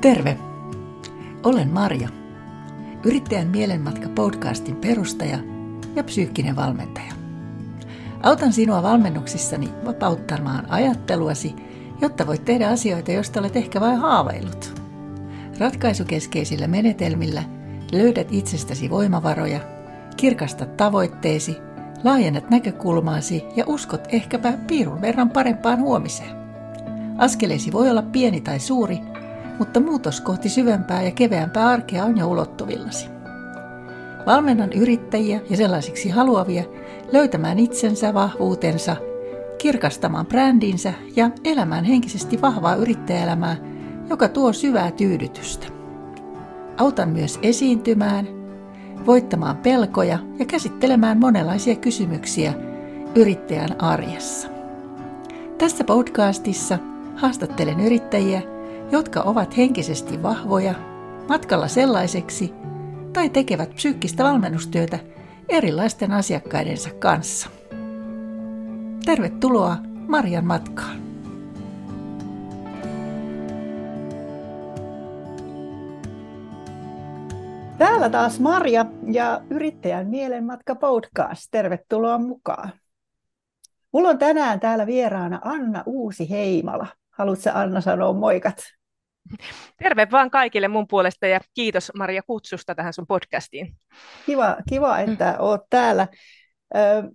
Terve! Olen Marja, yrittäjän Mielenmatka podcastin perustaja ja psyykkinen valmentaja. Autan sinua valmennuksissani vapauttamaan ajatteluasi, jotta voit tehdä asioita, joista olet ehkä vain haaveillut. Ratkaisukeskeisillä menetelmillä löydät itsestäsi voimavaroja, kirkastat tavoitteesi, laajennat näkökulmaasi ja uskot ehkäpä piirun verran parempaan huomiseen. Askeleesi voi olla pieni tai suuri, mutta muutos kohti syvempää ja keveämpää arkea on jo ulottuvillasi. Valmennan yrittäjiä ja sellaisiksi haluavia löytämään itsensä, vahvuutensa, kirkastamaan brändinsä ja elämään henkisesti vahvaa yrittäjäelämää, joka tuo syvää tyydytystä. Autan myös esiintymään, voittamaan pelkoja ja käsittelemään monenlaisia kysymyksiä yrittäjän arjessa. Tässä podcastissa haastattelen yrittäjiä – jotka ovat henkisesti vahvoja, matkalla sellaiseksi tai tekevät psyykkistä valmennustyötä erilaisten asiakkaidensa kanssa. Tervetuloa Marjan matkaan! Täällä taas Marja ja Yrittäjän Mielenmatka podcast. Tervetuloa mukaan. Mulla on tänään täällä vieraana Anna Uusi Heimala. Haluatko Anna sanoa moikat? Terve vaan kaikille mun puolesta ja kiitos Maria kutsusta tähän sun podcastiin. Kiva, kiva että oot täällä.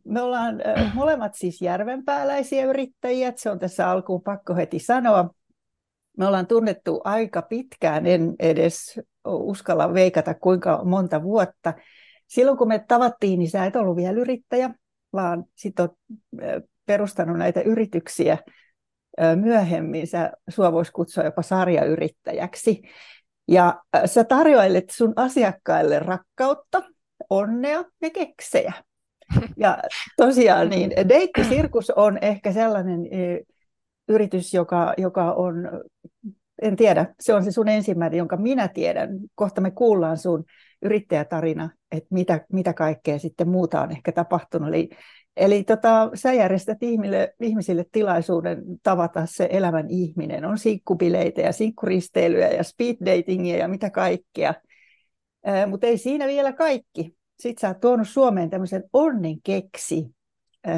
Me ollaan molemmat siis järvenpääläisiä yrittäjiä, se on tässä alkuun pakko heti sanoa. Me ollaan tunnettu aika pitkään, en edes uskalla veikata kuinka monta vuotta. Silloin kun me tavattiin, niin sä et ollut vielä yrittäjä, vaan sitten oot perustanut näitä yrityksiä myöhemmin sä, sua voisi kutsua jopa sarjayrittäjäksi. Ja sä tarjoilet sun asiakkaille rakkautta, onnea ja keksejä. Ja tosiaan niin, Deitti Sirkus on ehkä sellainen yritys, joka, joka on, en tiedä, se on se sun ensimmäinen, jonka minä tiedän. Kohta me kuullaan sun yrittäjätarina, että mitä, mitä kaikkea sitten muuta on ehkä tapahtunut. Eli Eli tota, sä järjestät ihmille, ihmisille tilaisuuden tavata se elävän ihminen. On sinkkubileitä ja sinkkuristeilyjä ja speed datingia ja mitä kaikkea. Mutta ei siinä vielä kaikki. Sitten sä oot tuonut Suomeen tämmöisen onnen keksi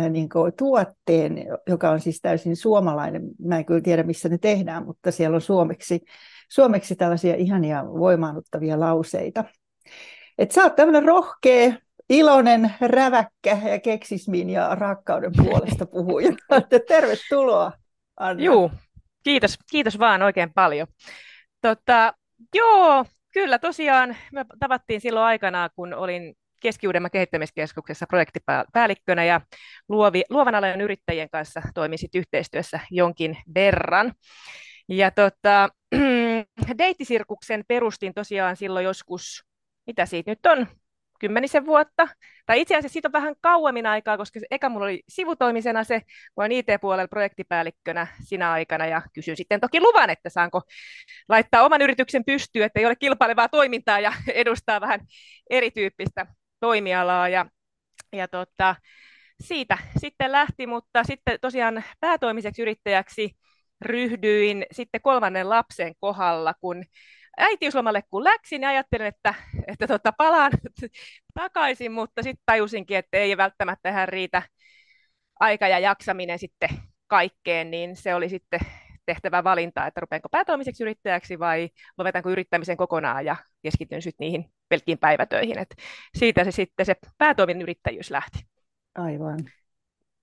niin tuotteen, joka on siis täysin suomalainen. Mä en kyllä tiedä, missä ne tehdään, mutta siellä on suomeksi, suomeksi tällaisia ihania voimaannuttavia lauseita. Et sä oot tämmöinen rohkea, iloinen, räväkkä ja keksismin ja rakkauden puolesta puhuja. Tervetuloa, Anna. Juu, kiitos, kiitos vaan oikein paljon. Tota, joo, kyllä tosiaan me tavattiin silloin aikanaan, kun olin keski kehittämiskeskuksessa projektipäällikkönä ja luovi, luovan alan yrittäjien kanssa toimisit yhteistyössä jonkin verran. Ja tota, deittisirkuksen perustin tosiaan silloin joskus, mitä siitä nyt on, kymmenisen vuotta. Tai itse asiassa siitä on vähän kauemmin aikaa, koska eka mulla oli sivutoimisena se, kun olen IT-puolella projektipäällikkönä sinä aikana ja kysyn sitten toki luvan, että saanko laittaa oman yrityksen pystyyn, että ei ole kilpailevaa toimintaa ja edustaa vähän erityyppistä toimialaa. Ja, ja tota, siitä sitten lähti, mutta sitten tosiaan päätoimiseksi yrittäjäksi ryhdyin sitten kolmannen lapsen kohdalla, kun äitiyslomalle kun läksin, niin ajattelin, että, että tota, palaan takaisin, mutta sitten tajusinkin, että ei välttämättä tähän riitä aika ja jaksaminen sitten kaikkeen, niin se oli sitten tehtävä valinta, että rupeanko päätoimiseksi yrittäjäksi vai lopetanko yrittämisen kokonaan ja keskityn sitten niihin pelkkiin päivätöihin. Et siitä se sitten se päätoiminen yrittäjyys lähti. Aivan.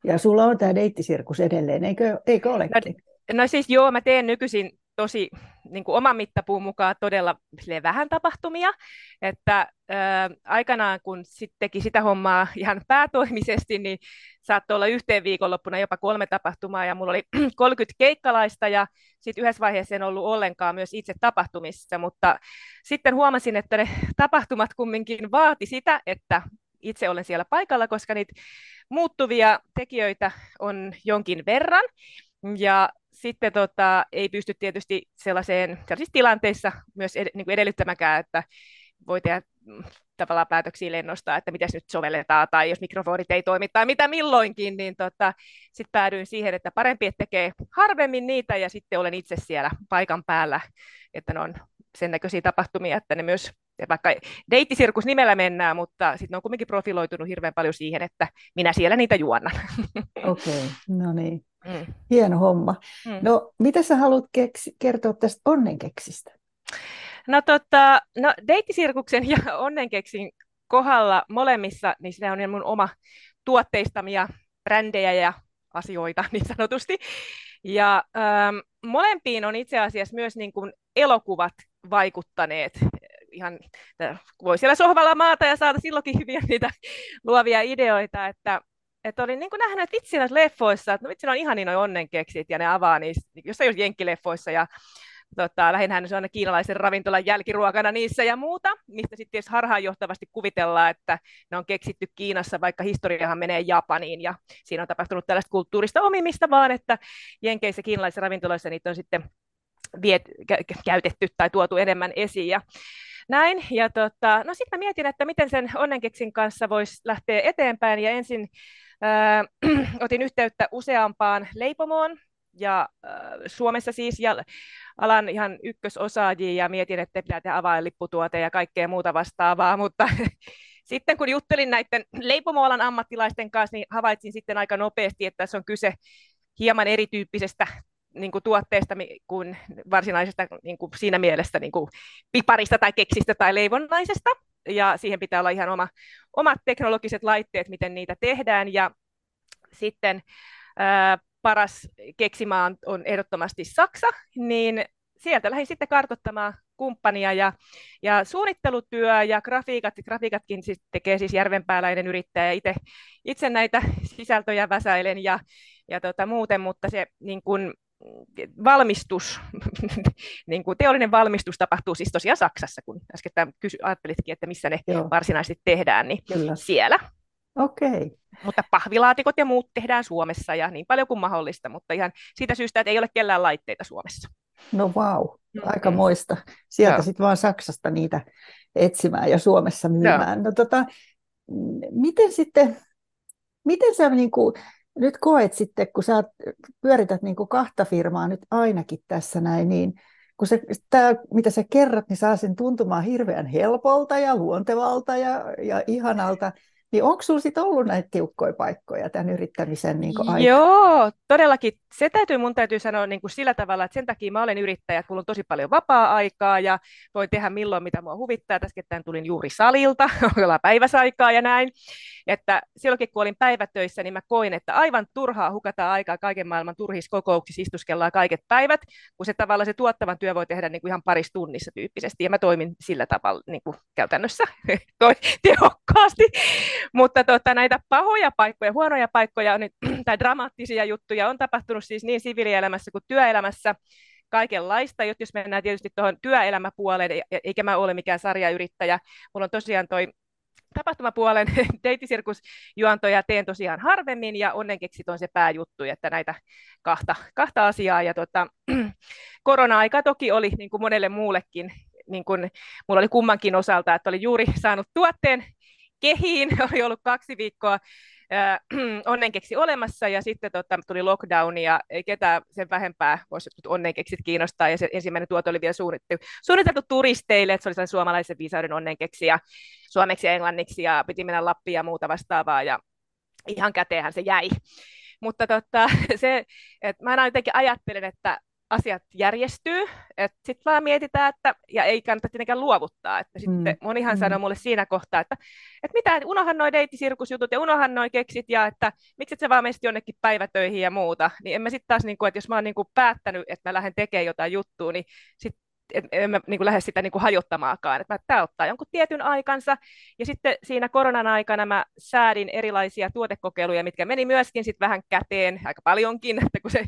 Ja sulla on tämä deittisirkus edelleen, eikö, eikö ole? No, no siis joo, mä teen nykyisin tosi niin kuin oman mittapuun mukaan todella vähän tapahtumia, että ää, aikanaan kun sit teki sitä hommaa ihan päätoimisesti, niin saattoi olla yhteen viikonloppuna jopa kolme tapahtumaa ja mulla oli 30 keikkalaista ja sitten yhdessä vaiheessa en ollut ollenkaan myös itse tapahtumissa, mutta sitten huomasin, että ne tapahtumat kumminkin vaati sitä, että itse olen siellä paikalla, koska niitä muuttuvia tekijöitä on jonkin verran. Ja sitten tota, ei pysty tietysti sellaiseen, sellaisissa tilanteissa myös ed, niin edellyttämäkään, että voi tehdä mm, tavallaan päätöksiä lennosta, että miten nyt sovelletaan, tai jos mikrofonit ei toimi, tai mitä milloinkin, niin tota, sitten päädyin siihen, että parempi, että tekee harvemmin niitä, ja sitten olen itse siellä paikan päällä, että ne on sen näköisiä tapahtumia, että ne myös, vaikka deittisirkus nimellä mennään, mutta sitten on kuitenkin profiloitunut hirveän paljon siihen, että minä siellä niitä juonnan. Okei, okay, no niin. Mm. Hieno homma. Mm. No, mitä sä haluat keksi, kertoa tästä onnenkeksistä? No, tota, no deittisirkuksen ja onnenkeksin kohdalla molemmissa, niin se on mun oma tuotteistamia brändejä ja asioita niin sanotusti. Ja ähm, molempiin on itse asiassa myös niin kuin elokuvat vaikuttaneet. Ihan, voi siellä sohvalla maata ja saada silloinkin hyviä niitä luovia ideoita, että, että olin niin nähnyt vitsi leffoissa, että no vitsi, on ihan niin onnenkeksit ja ne avaa niistä, jossain jos jenkkileffoissa ja tota, lähinnä se on kiinalaisen ravintolan jälkiruokana niissä ja muuta, mistä sitten harhaanjohtavasti kuvitellaan, että ne on keksitty Kiinassa, vaikka historiahan menee Japaniin ja siinä on tapahtunut tällaista kulttuurista omimista, vaan että Jenkeissä kiinalaisissa ravintoloissa niitä on sitten viet, kä- käytetty tai tuotu enemmän esiin. Ja näin, ja tota, no sitten mä mietin, että miten sen onnenkeksin kanssa voisi lähteä eteenpäin, ja ensin äh, otin yhteyttä useampaan leipomoon, ja äh, Suomessa siis, ja alan ihan ykkösosaajia, ja mietin, että pitää tehdä avainlipputuote ja kaikkea muuta vastaavaa, mutta sitten kun juttelin näiden leipomoalan ammattilaisten kanssa, niin havaitsin sitten aika nopeasti, että tässä on kyse hieman erityyppisestä niin kuin tuotteesta kuin varsinaisesta niin kuin siinä mielessä niin kuin piparista tai keksistä tai leivonnaisesta. Ja siihen pitää olla ihan oma, omat teknologiset laitteet, miten niitä tehdään. Ja sitten ää, paras keksimään on, on ehdottomasti Saksa, niin sieltä lähdin sitten kartoittamaan kumppania ja, ja suunnittelutyö ja grafiikat, grafiikatkin siis tekee siis järvenpääläinen yrittäjä itse, itse näitä sisältöjä väsäilen ja, ja tota, muuten, mutta se niin kun, valmistus, niin kuin teollinen valmistus tapahtuu siis tosiaan Saksassa, kun äsken kysy, ajattelitkin, että missä ne Joo. varsinaisesti tehdään, niin Kyllä. siellä. Okei. Okay. Mutta pahvilaatikot ja muut tehdään Suomessa ja niin paljon kuin mahdollista, mutta ihan siitä syystä, että ei ole kellään laitteita Suomessa. No vau, wow. aika moista. Sieltä sitten vaan Saksasta niitä etsimään ja Suomessa myymään. No, tota, miten sitten, miten sä niin kuin, nyt koet sitten, kun sä pyörität niin kuin kahta firmaa nyt ainakin tässä näin, niin kun se, tää, mitä sä kerrot, niin saa sen tuntumaan hirveän helpolta ja luontevalta ja, ja ihanalta. Niin onko sinulla sitten ollut näitä tiukkoja paikkoja tämän yrittämisen niin aikana? Joo, todellakin. Se täytyy, mun täytyy sanoa niin kuin sillä tavalla, että sen takia mä olen yrittäjä, että mulla on tosi paljon vapaa-aikaa ja voin tehdä milloin mitä mua huvittaa. Täskettäin tulin juuri salilta, ollaan päiväsaikaa ja näin. Että silloinkin kun olin päivätöissä, niin mä koin, että aivan turhaa hukataan aikaa kaiken maailman turhissa kokouksissa, istuskellaan kaiket päivät, kun se tavallaan se tuottavan työ voi tehdä niin kuin ihan parissa tunnissa tyyppisesti. Ja mä toimin sillä tavalla niin kuin käytännössä tehokkaasti. Mutta tota, näitä pahoja paikkoja, huonoja paikkoja nyt, tai dramaattisia juttuja on tapahtunut siis niin siviilielämässä kuin työelämässä kaikenlaista, jos mennään tietysti tuohon työelämäpuoleen, e-, e-, eikä mä ole mikään sarjayrittäjä. Mulla on tosiaan toi tapahtumapuolen deittisirkusjuontoja teen tosiaan harvemmin ja onnenkeksit on se pääjuttu, että näitä kahta, kahta asiaa. Ja tota, korona-aika toki oli niin kuin monelle muullekin, niin kuin mulla oli kummankin osalta, että oli juuri saanut tuotteen kehiin, oli ollut kaksi viikkoa äh, onnenkeksi olemassa ja sitten tota, tuli lockdown ja ei ketään sen vähempää voisi onnenkeksit kiinnostaa ja se ensimmäinen tuote oli vielä suunniteltu, suunniteltu turisteille, että se oli suomalaisen viisauden onnenkeksi ja suomeksi ja englanniksi ja piti mennä Lappiin ja muuta vastaavaa ja ihan käteenhän se jäi. Mutta tota, se, että mä aina jotenkin ajattelen, että asiat järjestyy, että sitten vaan mietitään, että, ja ei kannata tietenkään luovuttaa, että sitten mm. monihan mm. sanoo mulle siinä kohtaa, että, että mitä, unohan noi deittisirkusjutut ja unohan noi keksit, ja että miksi et sä vaan menisit jonnekin päivätöihin ja muuta, niin en mä sitten taas, niin kuin, että jos mä oon niin kuin päättänyt, että mä lähden tekemään jotain juttua, niin sit en mä niin kuin lähde sitä niin kuin hajottamaakaan. Että tämä ottaa jonkun tietyn aikansa. Ja sitten siinä koronan aikana mä säädin erilaisia tuotekokeiluja, mitkä meni myöskin sitten vähän käteen, aika paljonkin, että kun se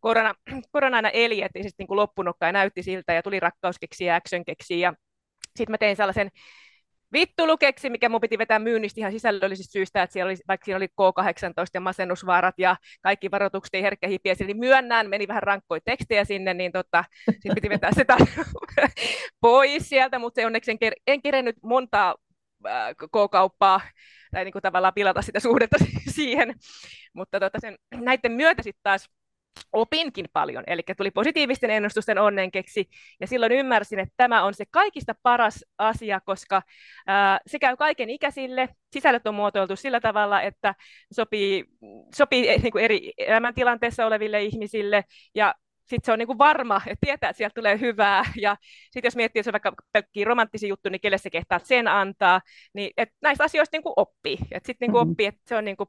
korona, korona aina eli, että sitten niin ja näytti siltä ja tuli rakkauskeksi ja action ja sitten mä tein sellaisen vittulukeksi, mikä mun piti vetää myynnistä ihan sisällöllisistä syistä, että siellä oli, vaikka siinä oli K18 ja masennusvaarat ja kaikki varoitukset ei herkkä hipiä, niin myönnään, meni vähän rankkoja tekstejä sinne, niin tota, sit piti vetää sitä pois sieltä, mutta se onneksi en, ker- en kerennyt montaa äh, K-kauppaa tai niin kuin tavallaan pilata sitä suhdetta siihen, mutta tota sen, näiden myötä sitten taas opinkin paljon, eli tuli positiivisten ennustusten onnenkeksi, ja silloin ymmärsin, että tämä on se kaikista paras asia, koska ää, se käy kaiken ikäisille, sisällöt on muotoiltu sillä tavalla, että sopii, sopii eh, niin kuin eri elämäntilanteessa oleville ihmisille, ja sitten se on niin kuin varma, että tietää, että sieltä tulee hyvää. Ja sitten jos miettii, että se on vaikka pelkkiä romanttisia juttu, niin kelle se kehtaa sen antaa. Niin et näistä asioista niin kuin oppii. Sitten niin kuin mm-hmm. oppii, että se on niin kuin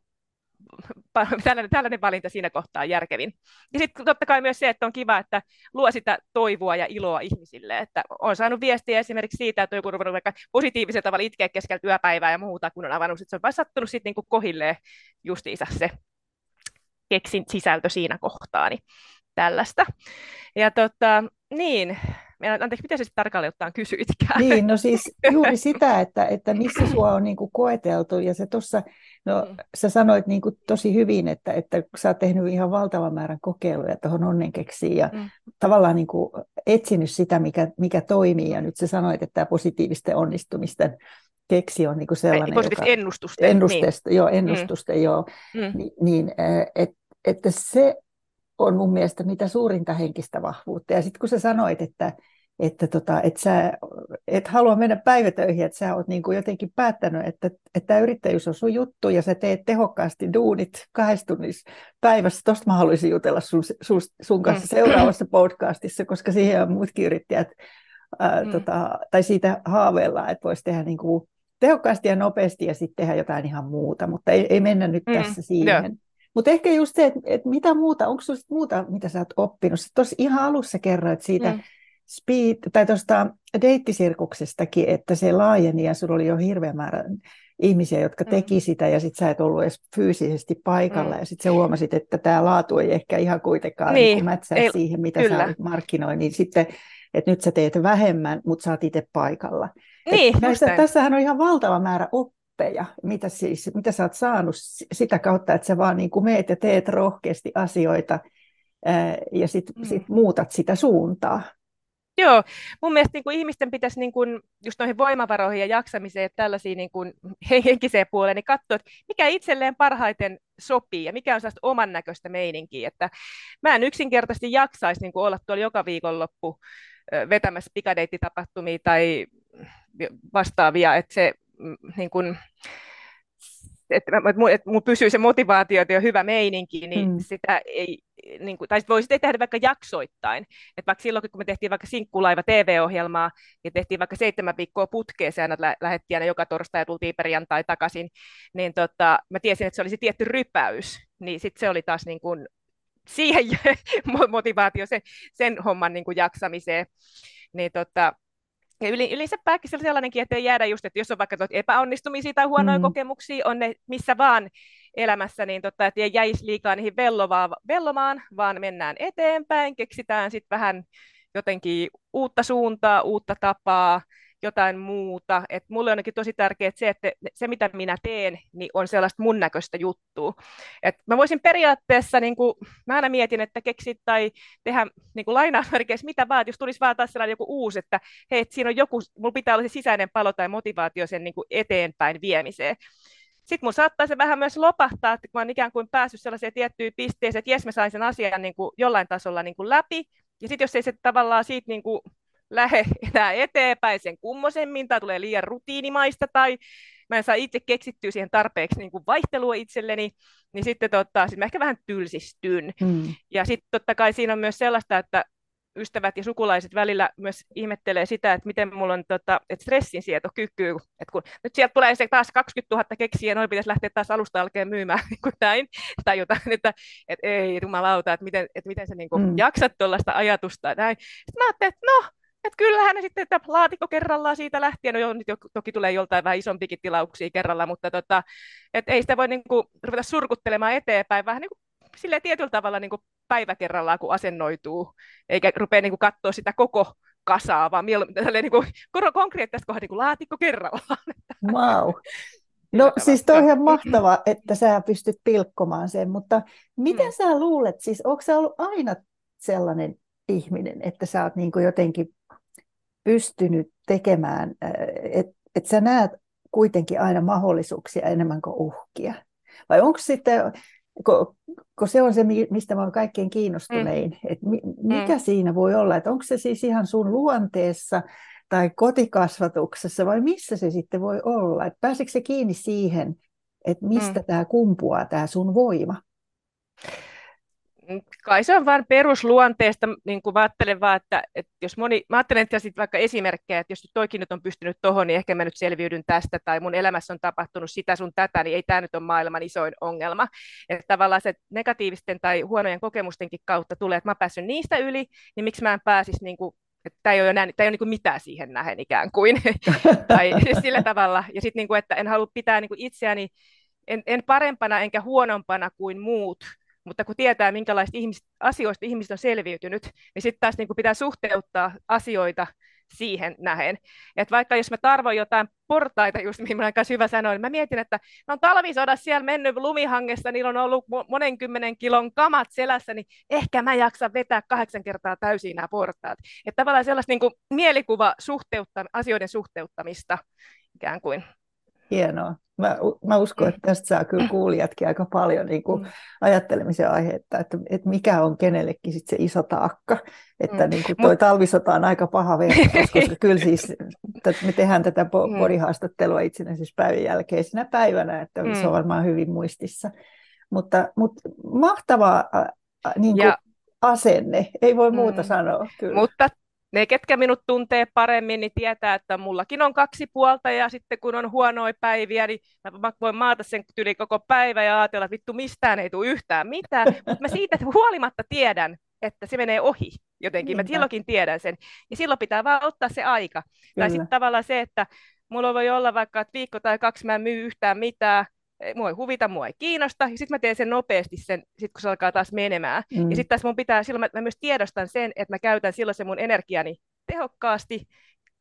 tällainen, tällainen valinta siinä kohtaa järkevin. Ja sitten totta kai myös se, että on kiva, että luo sitä toivoa ja iloa ihmisille. Että on saanut viestiä esimerkiksi siitä, että on joku ruvennut vaikka positiivisella tavalla itkeä keskellä työpäivää ja muuta, kun on avannut, että se on vain sattunut sitten niin kohilleen justiinsa se keksin sisältö siinä kohtaa. Niin tällaista. Ja tota, niin, anteeksi, mitä sitten tarkalleen ottaen kysyitkään? Niin, no siis juuri sitä, että, että missä sua on niin kuin koeteltu, ja se tuossa, no mm. sä sanoit niin kuin tosi hyvin, että, että sä oot tehnyt ihan valtavan määrän kokeiluja tuohon onnenkeksiin, ja mm. tavallaan niin kuin etsinyt sitä, mikä, mikä toimii, ja nyt sä sanoit, että tämä positiivisten onnistumisten keksi on niin kuin sellainen, Positiivisten joka, ennustusten. Ennustusten, niin. joo, ennustusten, mm. joo, mm. Ni, niin, et, että se on mun mielestä mitä suurinta henkistä vahvuutta. Ja sitten kun sä sanoit, että, että, tota, että sä et halua mennä päivätöihin, että sä oot niin kuin jotenkin päättänyt, että, että tämä yrittäjyys on sun juttu ja sä teet tehokkaasti duunit kahdessa tunnissa päivässä. Tuosta mä haluaisin jutella sun, sun, sun kanssa mm. seuraavassa podcastissa, koska siihen on muutkin yrittäjät, ää, mm. tota, tai siitä haaveillaan, että voisi tehdä niin kuin tehokkaasti ja nopeasti ja sitten tehdä jotain ihan muuta, mutta ei, ei mennä nyt mm. tässä siihen. Yeah. Mutta ehkä just se, että, että mitä muuta, onko sinulla muuta, mitä sä oot oppinut? Tuossa ihan alussa kerroit siitä mm. speed, tai tuosta deittisirkuksestakin, että se laajeni ja sulla oli jo hirveä määrä ihmisiä, jotka mm. teki sitä, ja sitten sä et ollut edes fyysisesti paikalla, mm. ja sitten sä huomasit, että tämä laatu ei ehkä ihan kuitenkaan niin. Niin mätsää ei, siihen, mitä kyllä. sä markkinoin, niin sitten, että nyt sä teet vähemmän, mutta sä oot itse paikalla. Niin, näistä, tässähän on ihan valtava määrä op, oppeja, mitä, siis, mitä sä oot saanut sitä kautta, että sä vaan niin kuin meet ja teet rohkeasti asioita ja sitten mm. sit muutat sitä suuntaa. Joo, mun mielestä niin kuin ihmisten pitäisi niin kuin, just noihin voimavaroihin ja jaksamiseen ja tällaisiin niin kuin, henkiseen puoleen, niin katsoa, että mikä itselleen parhaiten sopii ja mikä on sellaista oman näköistä meininkiä. Että mä en yksinkertaisesti jaksaisi niin kuin olla tuolla joka viikonloppu vetämässä pikadeittitapahtumia tai vastaavia, että se niin kuin, että, että mun pysyy se motivaatio ja hyvä meininki, niin mm. sitä ei, niin kuin, tai sit voisi tehdä vaikka jaksoittain. Että vaikka silloin, kun me tehtiin vaikka Sinkkulaiva TV-ohjelmaa, ja tehtiin vaikka seitsemän viikkoa putkeen, se aina lä- lähettiin aina joka torstai ja tultiin perjantai takaisin, niin tota, mä tiesin, että se olisi tietty rypäys, niin sitten se oli taas niin kuin, siihen motivaatio sen, sen homman niin kuin jaksamiseen. Niin tota, ja yli, yleensäpäänkin sellainenkin, että ei jäädä just, että jos on vaikka epäonnistumisia tai huonoja mm. kokemuksia, on ne missä vaan elämässä, niin totta, että ei jäisi liikaa niihin vellovaa, vellomaan, vaan mennään eteenpäin, keksitään sitten vähän jotenkin uutta suuntaa, uutta tapaa, jotain muuta. Et mulle on tosi tärkeää se, että se mitä minä teen, niin on sellaista mun näköistä juttua. Et mä voisin periaatteessa, niin kuin, mä aina mietin, että keksit tai tehdä niin lainausmerkeissä mitä vaan, jos tulisi vaan taas sellainen joku uusi, että hei, et siinä on joku, mulla pitää olla se sisäinen palo tai motivaatio sen niin kuin eteenpäin viemiseen. Sitten mun saattaa se vähän myös lopahtaa, että kun mä oon ikään kuin päässyt sellaiseen tiettyyn pisteeseen, että jes mä sain sen asian niin kuin jollain tasolla niin kuin läpi, ja sitten jos ei se tavallaan siitä niin kuin lähde enää eteenpäin sen kummosemmin, tai tulee liian rutiinimaista, tai mä en saa itse keksittyä siihen tarpeeksi niin kuin vaihtelua itselleni, niin sitten tota, sit mä ehkä vähän tylsistyn. Hmm. Ja sitten totta kai siinä on myös sellaista, että ystävät ja sukulaiset välillä myös ihmettelee sitä, että miten mulla on tota, että stressinsietokyky, että kun nyt sieltä tulee se taas 20 000 keksiä, noin pitäisi lähteä taas alusta alkeen myymään niin kuin näin, tai jotain, että, että ei jumalauta, että miten, että miten sä niin kuin, mm. jaksat tuollaista ajatusta. Näin. Sitten mä ajattelin, että no, että kyllähän ne sitten, että laatikko kerrallaan siitä lähtien, no jo, nyt toki tulee joltain vähän isompikin tilauksia kerralla, mutta tota, et ei sitä voi niin kuin, ruveta surkuttelemaan eteenpäin, vähän niin kuin, silleen tietyllä tavalla niin kuin päivä kerrallaan, kun asennoituu, eikä rupea niin kuin, katsoa sitä koko kasaa, vaan mieluummin niin kuin, konkreettisesti kohdassa niin kuin laatikko kerrallaan. Wow. No siis toi on ihan mahtava, että sä pystyt pilkkomaan sen, mutta miten mm. sä luulet, siis onko sä ollut aina sellainen ihminen, että sä oot niin kuin jotenkin pystynyt tekemään, että et sä näet kuitenkin aina mahdollisuuksia enemmän kuin uhkia? Vai onko sitten, kun se on se, mistä mä oon kaikkein kiinnostunein. Mm. Et mikä mm. siinä voi olla? Että onko se siis ihan sun luonteessa tai kotikasvatuksessa vai missä se sitten voi olla? Et pääseekö se kiinni siihen, että mistä mm. tämä kumpuaa, tämä sun voima? Kai se on vain perusluonteesta, niin kuin mä ajattelen vaan, että, että jos moni, mä ajattelen, että sitten vaikka esimerkkejä, että jos toikin nyt on pystynyt tuohon, niin ehkä mä nyt selviydyn tästä, tai mun elämässä on tapahtunut sitä sun tätä, niin ei tämä nyt ole maailman isoin ongelma. Että tavallaan se negatiivisten tai huonojen kokemustenkin kautta tulee, että mä päässyt niistä yli, niin miksi mä en pääsisi niin kuin että tämä ei ole, näin, tämä ei ole niin mitään siihen nähen ikään kuin, tai sillä tavalla. Ja sitten, niin kuin, että en halua pitää niin kuin itseäni en, en parempana enkä huonompana kuin muut, mutta kun tietää, minkälaista ihmis- asioista ihmiset on selviytynyt, niin sitten taas niin pitää suhteuttaa asioita siihen nähen. Et vaikka jos mä tarvoin jotain portaita, just mihin kanssa hyvä sanoa, niin mä mietin, että no on talvisodassa siellä mennyt lumihangessa, niillä on ollut monen kymmenen kilon kamat selässä, niin ehkä mä jaksan vetää kahdeksan kertaa täysin nämä portaat. Että tavallaan sellaista niin mielikuva suhteutta, asioiden suhteuttamista ikään kuin. Hienoa. Mä, mä uskon, että tästä saa kyllä kuulijatkin aika paljon niin kuin mm. ajattelemisen aihetta, että, että mikä on kenellekin sit se iso taakka. Että mm. niin kuin toi talvisota on aika paha vertaus, koska kyllä siis me tehdään tätä podihaastattelua itsenäisyyspäivän päivän jälkeisenä päivänä, että mm. se on varmaan hyvin muistissa. Mutta, mutta mahtava niin kuin ja, asenne, ei voi muuta mm. sanoa. Kyllä. Mutta ne, ketkä minut tuntee paremmin, niin tietää, että mullakin on kaksi puolta ja sitten kun on huonoja päiviä, niin mä voin maata sen yli koko päivä ja ajatella, että vittu mistään ei tule yhtään mitään, mutta mä siitä huolimatta tiedän, että se menee ohi jotenkin, Niinpä. mä silloinkin tiedän sen. Ja silloin pitää vaan ottaa se aika. Kyllä. Tai sitten tavallaan se, että mulla voi olla vaikka, että viikko tai kaksi mä en myy yhtään mitään, mua ei huvita, mua ei kiinnosta, ja sitten mä teen sen nopeasti, sen, sit kun se alkaa taas menemään. Mm. Ja sitten tässä mun pitää, silloin mä, mä myös tiedostan sen, että mä käytän silloin se mun energiani tehokkaasti,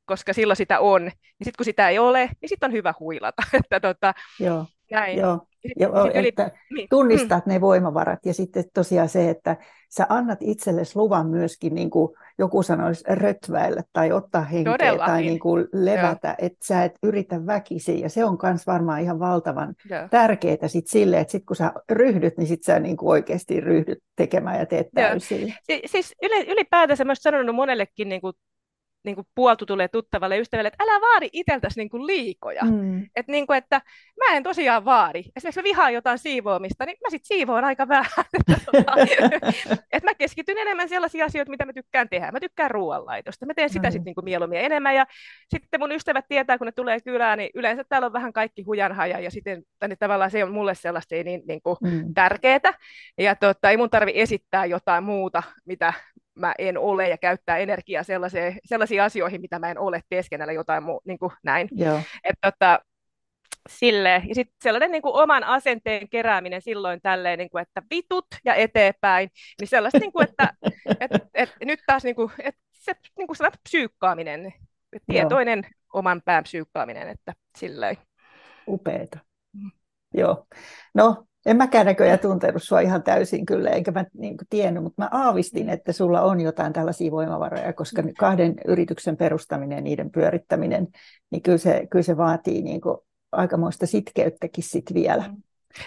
koska silloin sitä on. Ja sitten kun sitä ei ole, niin sitten on hyvä huilata. että tota, Joo. Näin. Joo, Joo että niin. tunnistat mm. ne voimavarat ja sitten tosiaan se, että sä annat itsellesi luvan myöskin, niin kuin joku sanoisi, rötväillä tai ottaa henkeä Todellakin. tai niin kuin levätä, Joo. että sä et yritä väkisin ja se on myös varmaan ihan valtavan Joo. tärkeää sit sille, että sit kun sä ryhdyt, niin sit sä niin kuin oikeasti ryhdyt tekemään ja teet täysin. Si- siis ylipäätänsä mä sanonut monellekin niin kuin niin kuin puoltu tulee tuttavalle ystävälle, että älä vaadi itseltäsi niin kuin liikoja. Mm. Et niin kuin, että mä en tosiaan vaadi. Esimerkiksi mä vihaan jotain siivoamista, niin mä sitten siivoan aika vähän. et mä keskityn enemmän sellaisia asioita, mitä mä tykkään tehdä. Mä tykkään ruoanlaitosta. Mä teen sitä mm. sitten niin mieluummin enemmän. Ja sitten mun ystävät tietää, kun ne tulee kylään, niin yleensä täällä on vähän kaikki hujanhaja. Ja sitten niin tavallaan se on mulle sellaista ei niin, niin kuin mm. tärkeää. Ja tota, ei mun tarvi esittää jotain muuta, mitä mä en ole ja käyttää energiaa sellaisiin, sellaisiin asioihin, mitä mä en ole teeskennellä jotain muu, niin kuin näin. Joo. Et, tota, sille. Ja sitten sellainen niin kuin oman asenteen kerääminen silloin tälleen, niin kuin, että vitut ja eteenpäin, niin sellaista, niin kuin, että et, et, nyt taas niin kuin, et se niin kuin psyykkaaminen, tietoinen Joo. oman pään psyykkaaminen, että silleen. Upeeta. Mm. Joo. No, en mäkään näköjään tuntenut sua ihan täysin kyllä, enkä mä niin kuin tiennyt, mutta mä aavistin, että sulla on jotain tällaisia voimavaroja, koska kahden yrityksen perustaminen ja niiden pyörittäminen, niin kyllä se, kyllä se vaatii niin kuin aikamoista sitkeyttäkin sit vielä.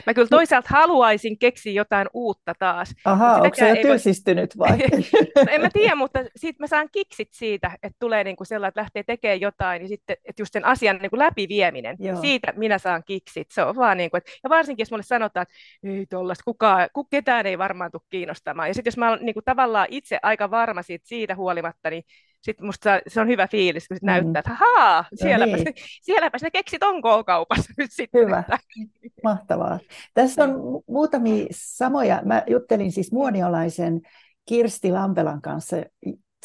Mä kyllä toisaalta haluaisin keksiä jotain uutta taas. Aha, onko se jo tylsistynyt vai? no, en mä tiedä, mutta sit mä saan kiksit siitä, että tulee niinku sellainen, että lähtee tekemään jotain, niin sitten, että just sen asian niinku läpivieminen, Joo. siitä minä saan kiksit. Se on vaan niinku, että, ja varsinkin jos mulle sanotaan, että ei tollaista, kukaan, ketään ei varmaan tule kiinnostamaan. Ja sitten jos mä olen niinku tavallaan itse aika varma siitä, siitä huolimatta, niin sitten musta se on hyvä fiilis, kun sit mm. näyttää, että haa, sielläpä, no niin. sielläpä ne keksit on kaupassa nyt sitten. Hyvä, mahtavaa. Tässä on muutamia samoja, mä juttelin siis muoniolaisen Kirsti Lampelan kanssa,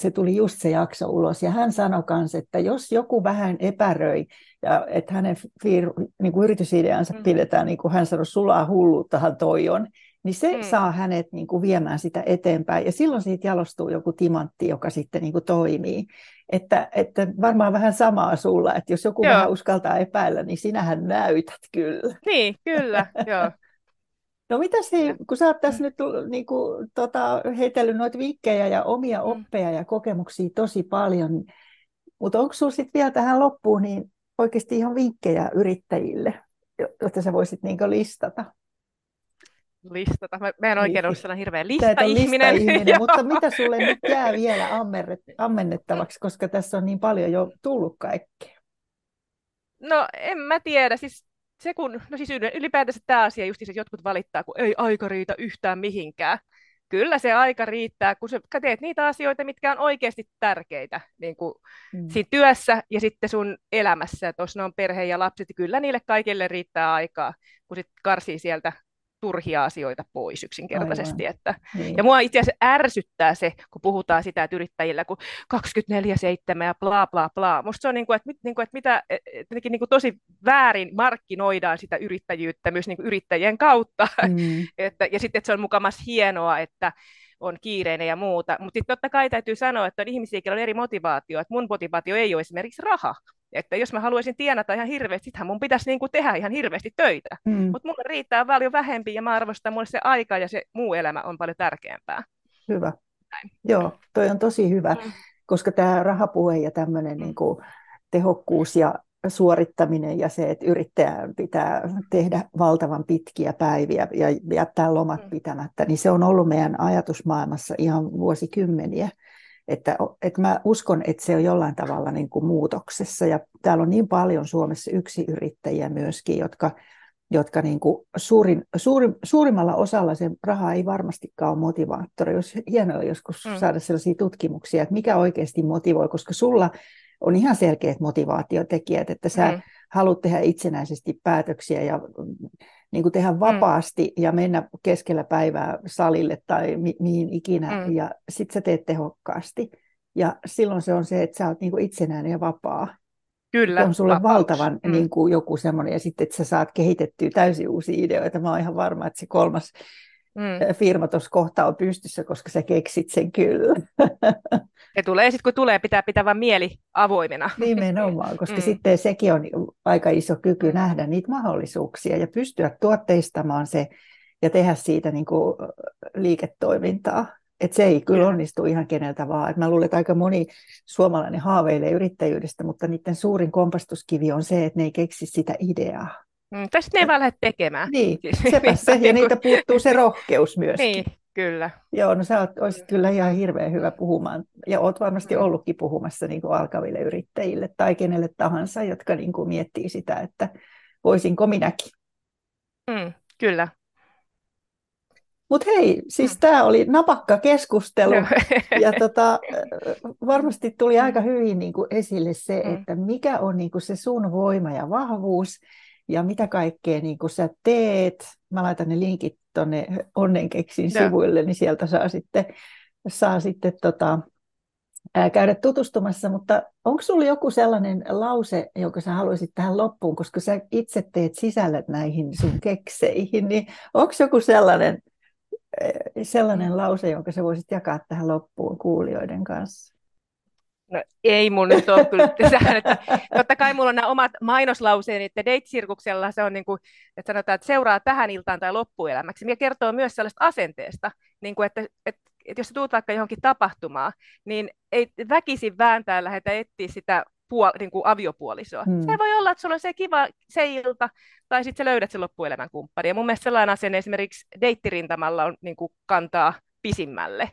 se tuli just se jakso ulos, ja hän sanoi myös, että jos joku vähän epäröi, ja että hänen fiir- niin kuin yritysideansa mm. pidetään, niin kuin hän sanoi, sulaa hulluuttahan toi on, niin se mm. saa hänet niin kuin viemään sitä eteenpäin. Ja silloin siitä jalostuu joku timantti, joka sitten niin kuin toimii. Että, että varmaan vähän samaa sulla, että jos joku joo. vähän uskaltaa epäillä, niin sinähän näytät kyllä. Niin, kyllä, joo. No mitä se, kun sä oot tässä nyt niin kuin, tota, heitellyt noita vinkkejä ja omia mm. oppeja ja kokemuksia tosi paljon, mutta onko sinulla sitten vielä tähän loppuun niin oikeasti ihan vinkkejä yrittäjille, jotta sä voisit niin listata? Listata. Mä, mä en oikein niin. ollut sellainen hirveä lista-ihminen. lista mutta mitä sulle nyt jää vielä ammennettavaksi, koska tässä on niin paljon jo tullut kaikkea? No en mä tiedä. Siis se kun, no siis ylipäätänsä tämä asia just, että jotkut valittaa, kun ei aika riitä yhtään mihinkään. Kyllä se aika riittää, kun sä teet niitä asioita, mitkä on oikeasti tärkeitä niin kuin mm. siinä työssä ja sitten sun elämässä. Ne on perhe ja lapset, niin kyllä niille kaikille riittää aikaa, kun sitten karsii sieltä turhia asioita pois yksinkertaisesti. Että, niin. Ja mua itse asiassa ärsyttää se, kun puhutaan sitä, että yrittäjillä kun 24-7 ja bla bla bla. Musta se on niin kuin, että, niin kuin, että mitä, että niin kuin tosi väärin markkinoidaan sitä yrittäjyyttä myös niin kuin yrittäjien kautta. Mm. että, ja sitten, että se on mukamas hienoa, että on kiireinen ja muuta. Mutta sitten totta kai täytyy sanoa, että on ihmisiä, joilla on eri motivaatio. Että mun motivaatio ei ole esimerkiksi raha. Että jos mä haluaisin tienata ihan hirveästi, sittenhän mun pitäisi niin kuin tehdä ihan hirveästi töitä. Mm. Mutta mulle riittää paljon vähempi ja mä arvostan mulle se aika ja se muu elämä on paljon tärkeämpää. Hyvä. Näin. Joo, toi on tosi hyvä, mm. koska tämä rahapuhe ja tämmöinen mm. niin kuin tehokkuus ja suorittaminen ja se, että yrittäjän pitää tehdä valtavan pitkiä päiviä ja jättää lomat mm. pitämättä, niin se on ollut meidän ajatusmaailmassa ihan vuosikymmeniä. Että, että mä uskon, että se on jollain tavalla niin kuin muutoksessa. Ja täällä on niin paljon Suomessa yksi yrittäjiä myöskin, jotka, jotka niin kuin suurin, suurin, suurimmalla osalla se raha ei varmastikaan ole motivaattori. Olisi hienoa joskus mm. saada sellaisia tutkimuksia, että mikä oikeasti motivoi, koska sulla on ihan selkeät motivaatiotekijät, että sä mm. haluat tehdä itsenäisesti päätöksiä ja niin kuin tehdä mm. vapaasti mm. ja mennä keskellä päivää salille tai mi- mihin ikinä, mm. ja sitten sä teet tehokkaasti. Ja silloin se on se, että sä oot niin kuin itsenäinen ja vapaa. Kyllä. On sulle vapaus. valtavan mm. niin kuin joku semmoinen, ja sitten, että sä saat kehitettyä täysin uusia ideoita. Mä oon ihan varma, että se kolmas mm. firma tuossa kohtaa on pystyssä, koska sä keksit sen kyllä. Se tulee sitten, kun tulee, pitää pitää vain mieli avoimena. Nimenomaan, koska mm. sitten sekin on aika iso kyky nähdä niitä mahdollisuuksia ja pystyä tuotteistamaan se ja tehdä siitä niin kuin liiketoimintaa. Et se ei kyllä onnistu ihan keneltä vaan. Et mä luulen, että aika moni suomalainen haaveilee yrittäjyydestä, mutta niiden suurin kompastuskivi on se, että ne ei keksi sitä ideaa. Mm, tästä ne ei vaan lähde tekemään. Niin, sepä se, ja niinku- niitä puuttuu se rohkeus myös. Niin, kyllä. Joo, no sä oot, olisit kyllä ihan hirveän hyvä puhumaan, ja oot varmasti mm. ollutkin puhumassa niin kuin alkaville yrittäjille tai kenelle tahansa, jotka niin kuin miettii sitä, että voisinko minäkin. Mm, kyllä. Mutta hei, siis mm. tämä oli napakka keskustelu ja tota, varmasti tuli aika hyvin niin kuin esille se, mm. että mikä on niin kuin se sun voima ja vahvuus ja mitä kaikkea niin kuin sä teet. Mä laitan ne linkit tuonne Onnenkeksin sivuille, niin sieltä saa sitten, saa sitten tota, ää, käydä tutustumassa, mutta onko sulla joku sellainen lause, jonka sä haluaisit tähän loppuun, koska sä itse teet sisällöt näihin sun kekseihin, niin onko joku sellainen, sellainen lause, jonka sä voisit jakaa tähän loppuun kuulijoiden kanssa? No ei mun nyt ole kyllä sehän, että totta kai mulla on nämä omat mainoslauseeni, että date-sirkuksella se on niin kuin, että sanotaan, että seuraa tähän iltaan tai loppuelämäksi, mikä kertoo myös sellaista asenteesta, niin kuin, että, että, että jos sä tuut vaikka johonkin tapahtumaan, niin ei väkisin vääntää lähdetä etsiä sitä puol- niin kuin aviopuolisoa. Hmm. Se voi olla, että sulla on se kiva se ilta, tai sitten sä löydät sen loppuelämän kumppani. Ja mun mielestä sellainen asenne esimerkiksi deittirintamalla on niin kuin kantaa pisimmälle.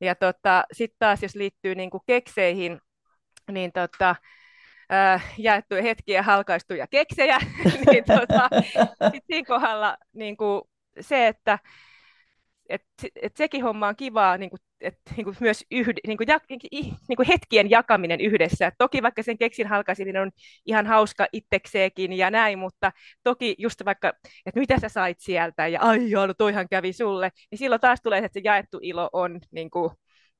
Ja tota, sitten taas, jos liittyy niin kuin kekseihin, niin tota, äh, jaettuja hetkiä, halkaistuja keksejä, niin tota, sit siinä kohdalla niin kuin se, että et, et sekin homma on kivaa, niin kuin, et, niin kuin myös yhd, niin kuin, ja, niin kuin hetkien jakaminen yhdessä. Et toki vaikka sen keksin halkaisin on ihan hauska itsekseenkin ja näin, mutta toki just vaikka, että mitä sä sait sieltä ja ai joo, no toihan kävi sulle, niin silloin taas tulee, että se jaettu ilo on niin kuin,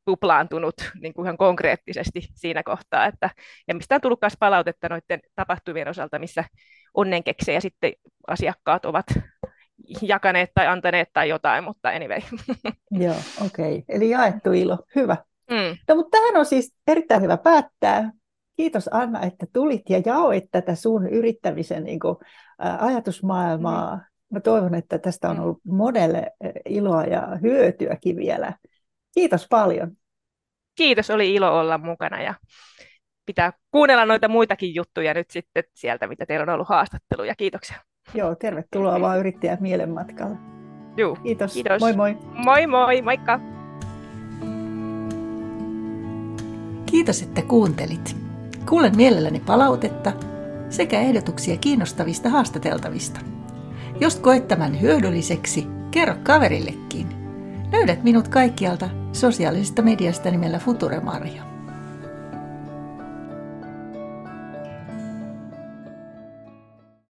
tuplaantunut niin kuin ihan konkreettisesti siinä kohtaa. Että, ja mistä on tullut myös palautetta noiden tapahtumien osalta, missä onnenkeksejä sitten asiakkaat ovat jakaneet tai antaneet tai jotain, mutta anyway. Joo, okei. Okay. Eli jaettu ilo. Hyvä. Mm. No, mutta tähän on siis erittäin hyvä päättää. Kiitos Anna, että tulit ja jaoit tätä sun yrittämisen niin kuin, ä, ajatusmaailmaa. Mm. Mä toivon, että tästä on mm. ollut monelle iloa ja hyötyäkin vielä. Kiitos paljon. Kiitos, oli ilo olla mukana ja pitää kuunnella noita muitakin juttuja nyt sitten sieltä, mitä teillä on ollut haastatteluja. Kiitoksia. Joo, tervetuloa vaan yrittäjät mielenmatkalle. Juu. Kiitos. Kiitos. Moi moi. Moi moi, moikka. Kiitos, että kuuntelit. Kuulen mielelläni palautetta sekä ehdotuksia kiinnostavista haastateltavista. Jos koet tämän hyödylliseksi, kerro kaverillekin. Löydät minut kaikkialta sosiaalisesta mediasta nimellä Future Maria.